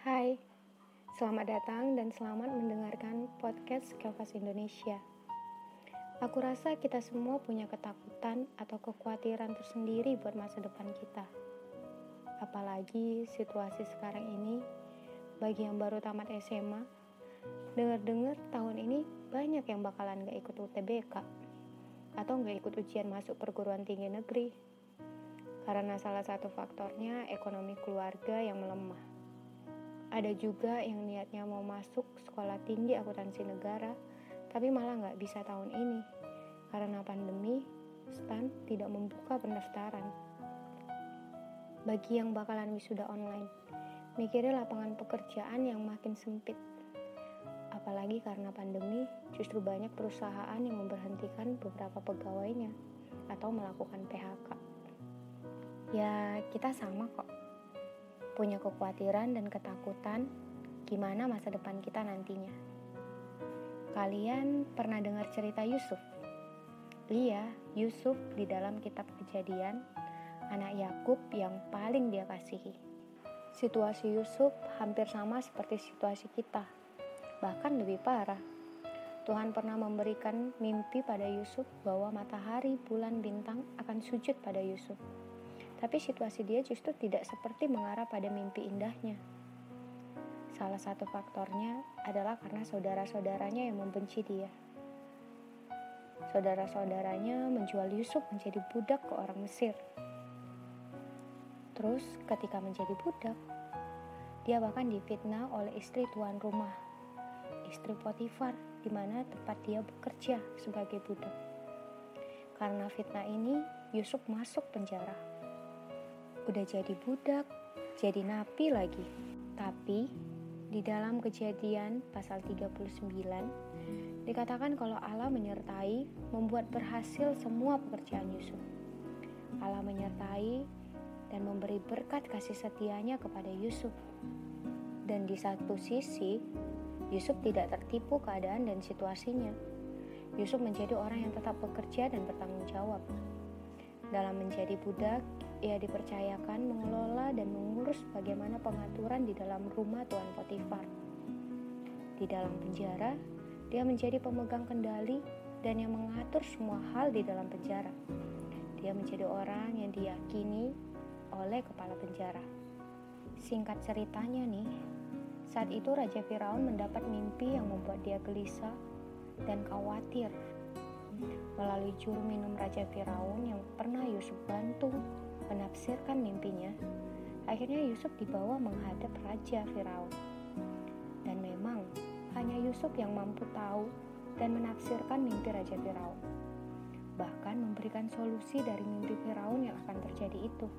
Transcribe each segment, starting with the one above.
Hai, selamat datang dan selamat mendengarkan podcast Kavas Indonesia. Aku rasa kita semua punya ketakutan atau kekhawatiran tersendiri buat masa depan kita. Apalagi situasi sekarang ini, bagi yang baru tamat SMA, dengar-dengar tahun ini banyak yang bakalan gak ikut UTBK atau gak ikut ujian masuk perguruan tinggi negeri karena salah satu faktornya ekonomi keluarga yang melemah. Ada juga yang niatnya mau masuk sekolah tinggi akuntansi negara, tapi malah nggak bisa tahun ini karena pandemi, STAN tidak membuka pendaftaran. Bagi yang bakalan wisuda online, mikirnya lapangan pekerjaan yang makin sempit. Apalagi karena pandemi, justru banyak perusahaan yang memberhentikan beberapa pegawainya atau melakukan PHK. Ya, kita sama kok punya kekhawatiran dan ketakutan gimana masa depan kita nantinya. Kalian pernah dengar cerita Yusuf? Iya, Yusuf di dalam kitab kejadian, anak Yakub yang paling dia kasihi. Situasi Yusuf hampir sama seperti situasi kita, bahkan lebih parah. Tuhan pernah memberikan mimpi pada Yusuf bahwa matahari, bulan, bintang akan sujud pada Yusuf. Tapi situasi dia justru tidak seperti mengarah pada mimpi indahnya. Salah satu faktornya adalah karena saudara-saudaranya yang membenci dia. Saudara-saudaranya menjual Yusuf menjadi budak ke orang Mesir. Terus ketika menjadi budak, dia bahkan difitnah oleh istri tuan rumah, istri Potifar, di mana tempat dia bekerja sebagai budak. Karena fitnah ini, Yusuf masuk penjara udah jadi budak, jadi napi lagi. Tapi di dalam kejadian pasal 39 dikatakan kalau Allah menyertai membuat berhasil semua pekerjaan Yusuf. Allah menyertai dan memberi berkat kasih setianya kepada Yusuf. Dan di satu sisi, Yusuf tidak tertipu keadaan dan situasinya. Yusuf menjadi orang yang tetap bekerja dan bertanggung jawab. Dalam menjadi budak, ia dipercayakan mengelola dan mengurus bagaimana pengaturan di dalam rumah Tuan Potifar. Di dalam penjara, dia menjadi pemegang kendali dan yang mengatur semua hal di dalam penjara. Dia menjadi orang yang diyakini oleh kepala penjara. Singkat ceritanya nih, saat itu Raja Firaun mendapat mimpi yang membuat dia gelisah dan khawatir. Melalui juru minum Raja Firaun yang pernah Yusuf bantu menafsirkan mimpinya, akhirnya Yusuf dibawa menghadap Raja Firaun. Dan memang hanya Yusuf yang mampu tahu dan menafsirkan mimpi Raja Firaun. Bahkan memberikan solusi dari mimpi Firaun yang akan terjadi itu.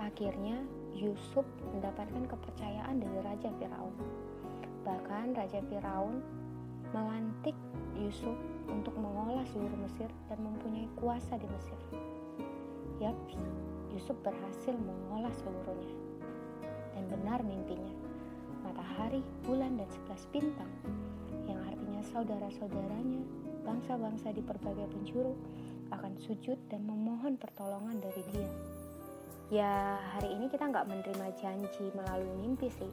Akhirnya Yusuf mendapatkan kepercayaan dari Raja Firaun. Bahkan Raja Firaun melantik Yusuf untuk mengolah seluruh Mesir dan mempunyai kuasa di Mesir. Yaps, Yusuf berhasil mengolah seluruhnya. Dan benar mimpinya, matahari, bulan, dan sebelas bintang, yang artinya saudara-saudaranya, bangsa-bangsa di berbagai penjuru, akan sujud dan memohon pertolongan dari dia. Ya, hari ini kita nggak menerima janji melalui mimpi sih.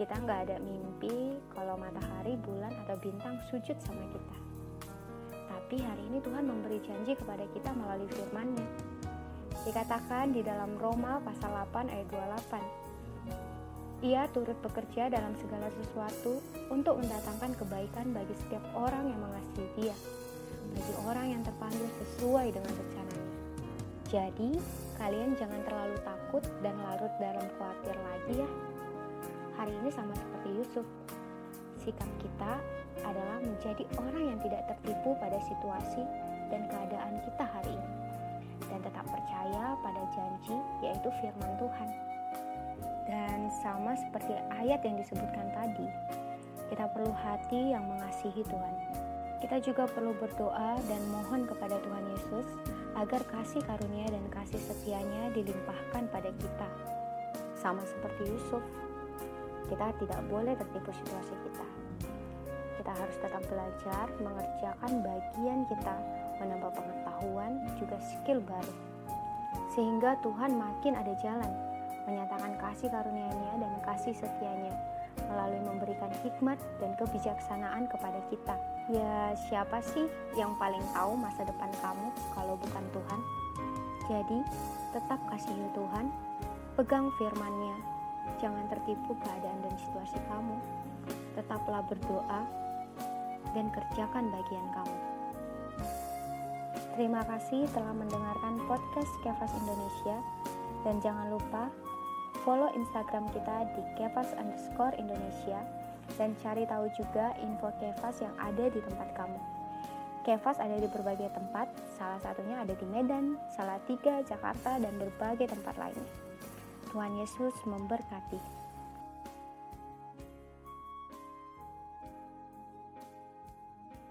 Kita nggak ada mimpi kalau matahari, bulan, atau bintang sujud sama kita. Tapi hari ini Tuhan memberi janji kepada kita melalui firman-Nya Dikatakan di dalam Roma pasal 8 ayat 28. Ia turut bekerja dalam segala sesuatu untuk mendatangkan kebaikan bagi setiap orang yang mengasihi dia, bagi orang yang terpanggil sesuai dengan rencananya. Jadi, kalian jangan terlalu takut dan larut dalam khawatir lagi ya. Hari ini sama seperti Yusuf. Sikap kita adalah menjadi orang yang tidak tertipu pada situasi dan keadaan kita hari ini dan tetap percaya pada janji, yaitu firman Tuhan. Dan sama seperti ayat yang disebutkan tadi, kita perlu hati yang mengasihi Tuhan. Kita juga perlu berdoa dan mohon kepada Tuhan Yesus agar kasih karunia dan kasih setianya dilimpahkan pada kita. Sama seperti Yusuf, kita tidak boleh tertipu situasi kita. Kita harus tetap belajar mengerjakan bagian kita menambah pengetahuan, juga skill baru. Sehingga Tuhan makin ada jalan menyatakan kasih karunia-Nya dan kasih setianya melalui memberikan hikmat dan kebijaksanaan kepada kita. Ya, siapa sih yang paling tahu masa depan kamu kalau bukan Tuhan? Jadi, tetap kasihi Tuhan, pegang firman-Nya, jangan tertipu keadaan dan situasi kamu. Tetaplah berdoa dan kerjakan bagian kamu. Terima kasih telah mendengarkan podcast Kefas Indonesia dan jangan lupa follow Instagram kita di kefas underscore Indonesia dan cari tahu juga info Kefas yang ada di tempat kamu. Kefas ada di berbagai tempat, salah satunya ada di Medan, Salatiga, Jakarta, dan berbagai tempat lainnya. Tuhan Yesus memberkati.